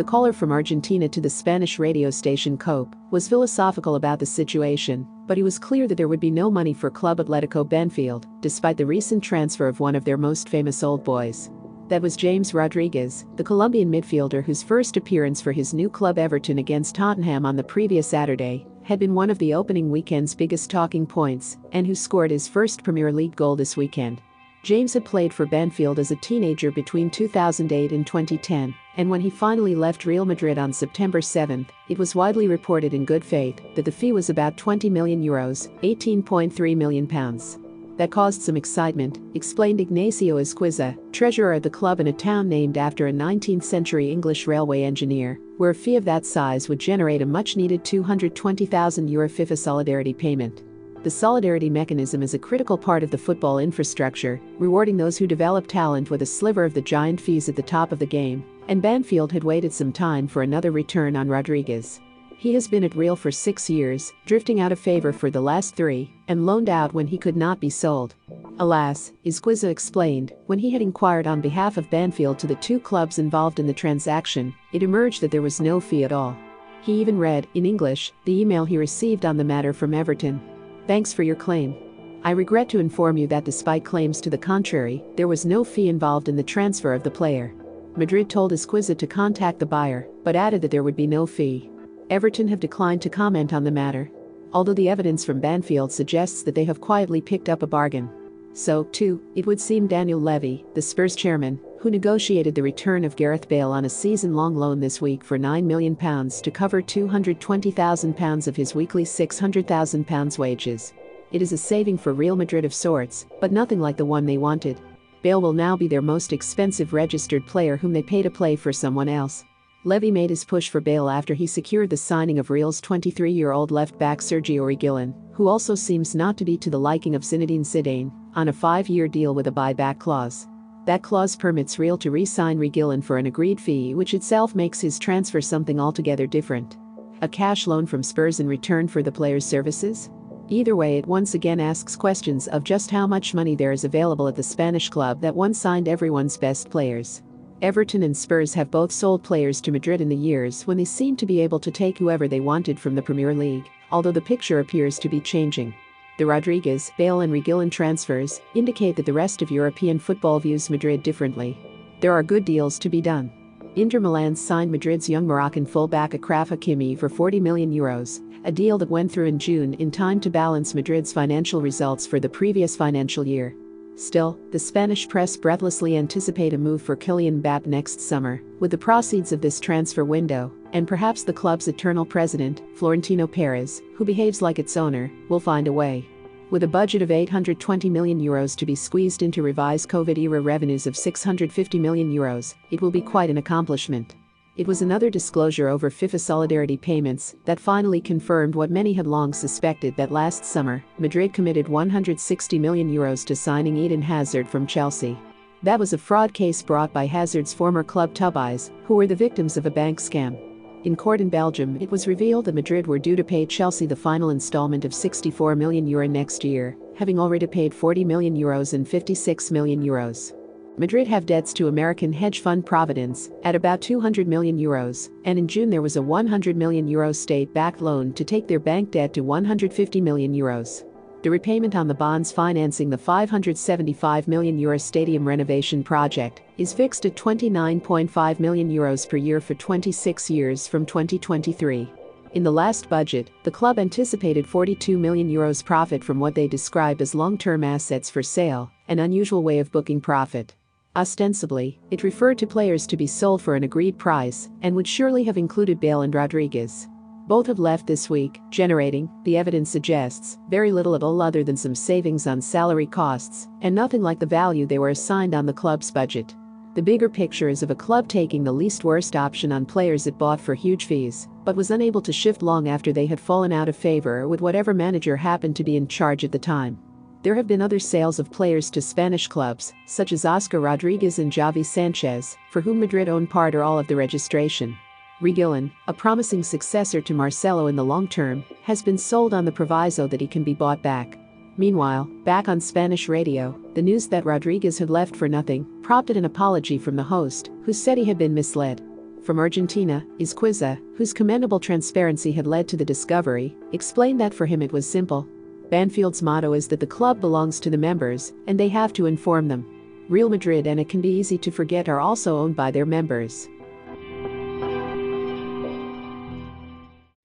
the caller from Argentina to the Spanish radio station COPE, was philosophical about the situation, but he was clear that there would be no money for Club Atletico Banfield, despite the recent transfer of one of their most famous old boys. That was James Rodriguez, the Colombian midfielder whose first appearance for his new club Everton against Tottenham on the previous Saturday had been one of the opening weekend's biggest talking points and who scored his first Premier League goal this weekend. James had played for Banfield as a teenager between 2008 and 2010, and when he finally left Real Madrid on September 7, it was widely reported in good faith that the fee was about 20 million euros, 18.3 million pounds. That caused some excitement, explained Ignacio Esquiza, treasurer of the club in a town named after a 19th century English railway engineer, where a fee of that size would generate a much needed 220,000 euro FIFA solidarity payment. The solidarity mechanism is a critical part of the football infrastructure, rewarding those who develop talent with a sliver of the giant fees at the top of the game, and Banfield had waited some time for another return on Rodriguez. He has been at Real for six years, drifting out of favor for the last three, and loaned out when he could not be sold. Alas, Esquiza explained, when he had inquired on behalf of Banfield to the two clubs involved in the transaction, it emerged that there was no fee at all. He even read, in English, the email he received on the matter from Everton. Thanks for your claim. I regret to inform you that despite claims to the contrary, there was no fee involved in the transfer of the player. Madrid told Esquiza to contact the buyer, but added that there would be no fee. Everton have declined to comment on the matter, although the evidence from Banfield suggests that they have quietly picked up a bargain. So, too, it would seem Daniel Levy, the Spurs chairman, who negotiated the return of Gareth Bale on a season-long loan this week for £9 million to cover £220,000 of his weekly £600,000 wages. It is a saving for Real Madrid of sorts, but nothing like the one they wanted. Bale will now be their most expensive registered player whom they pay to play for someone else. Levy made his push for Bale after he secured the signing of Real's 23-year-old left-back Sergio Reguilon, who also seems not to be to the liking of Zinedine Zidane, on a five-year deal with a buyback clause. That clause permits Real to re-sign Reguilon for an agreed fee which itself makes his transfer something altogether different. A cash loan from Spurs in return for the player's services? Either way it once again asks questions of just how much money there is available at the Spanish club that once signed everyone's best players. Everton and Spurs have both sold players to Madrid in the years when they seemed to be able to take whoever they wanted from the Premier League, although the picture appears to be changing. The Rodriguez, Bale and Reguilon transfers indicate that the rest of European football views Madrid differently. There are good deals to be done. Inter Milan signed Madrid's young Moroccan fullback Achraf Hakimi for 40 million euros, a deal that went through in June in time to balance Madrid's financial results for the previous financial year. Still, the Spanish press breathlessly anticipate a move for Kylian Mbappe next summer, with the proceeds of this transfer window, and perhaps the club's eternal president, Florentino Perez, who behaves like its owner, will find a way. With a budget of 820 million euros to be squeezed into revised COVID-era revenues of 650 million euros, it will be quite an accomplishment. It was another disclosure over FIFA solidarity payments that finally confirmed what many had long suspected that last summer, Madrid committed 160 million euros to signing Eden Hazard from Chelsea. That was a fraud case brought by Hazard's former club Tubize, who were the victims of a bank scam. In court in Belgium, it was revealed that Madrid were due to pay Chelsea the final installment of 64 million euro next year, having already paid 40 million euros and 56 million euros. Madrid have debts to American hedge fund Providence at about 200 million euros, and in June there was a 100 million euro state-backed loan to take their bank debt to 150 million euros. The repayment on the bonds financing the 575 million euro stadium renovation project is fixed at 29.5 million euros per year for 26 years from 2023. In the last budget, the club anticipated 42 million euros profit from what they describe as long-term assets for sale, an unusual way of booking profit. Ostensibly, it referred to players to be sold for an agreed price and would surely have included Bale and Rodriguez. Both have left this week, generating, the evidence suggests, very little at all other than some savings on salary costs, and nothing like the value they were assigned on the club's budget. The bigger picture is of a club taking the least worst option on players it bought for huge fees, but was unable to shift long after they had fallen out of favor with whatever manager happened to be in charge at the time. There have been other sales of players to Spanish clubs, such as Oscar Rodriguez and Javi Sanchez, for whom Madrid owned part or all of the registration. Reguilon, a promising successor to Marcelo in the long term, has been sold on the proviso that he can be bought back. Meanwhile, back on Spanish radio, the news that Rodriguez had left for nothing prompted an apology from the host, who said he had been misled. from Argentina, Esquiza, whose commendable transparency had led to the discovery, explained that for him it was simple. Banfield's motto is that the club belongs to the members, and they have to inform them. Real Madrid and it can be easy to forget are also owned by their members.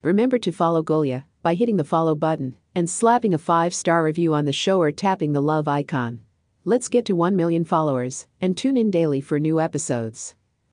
Remember to follow Golia by hitting the follow button and slapping a 5-star review on the show or tapping the love icon. Let's get to 1 million followers and tune in daily for new episodes.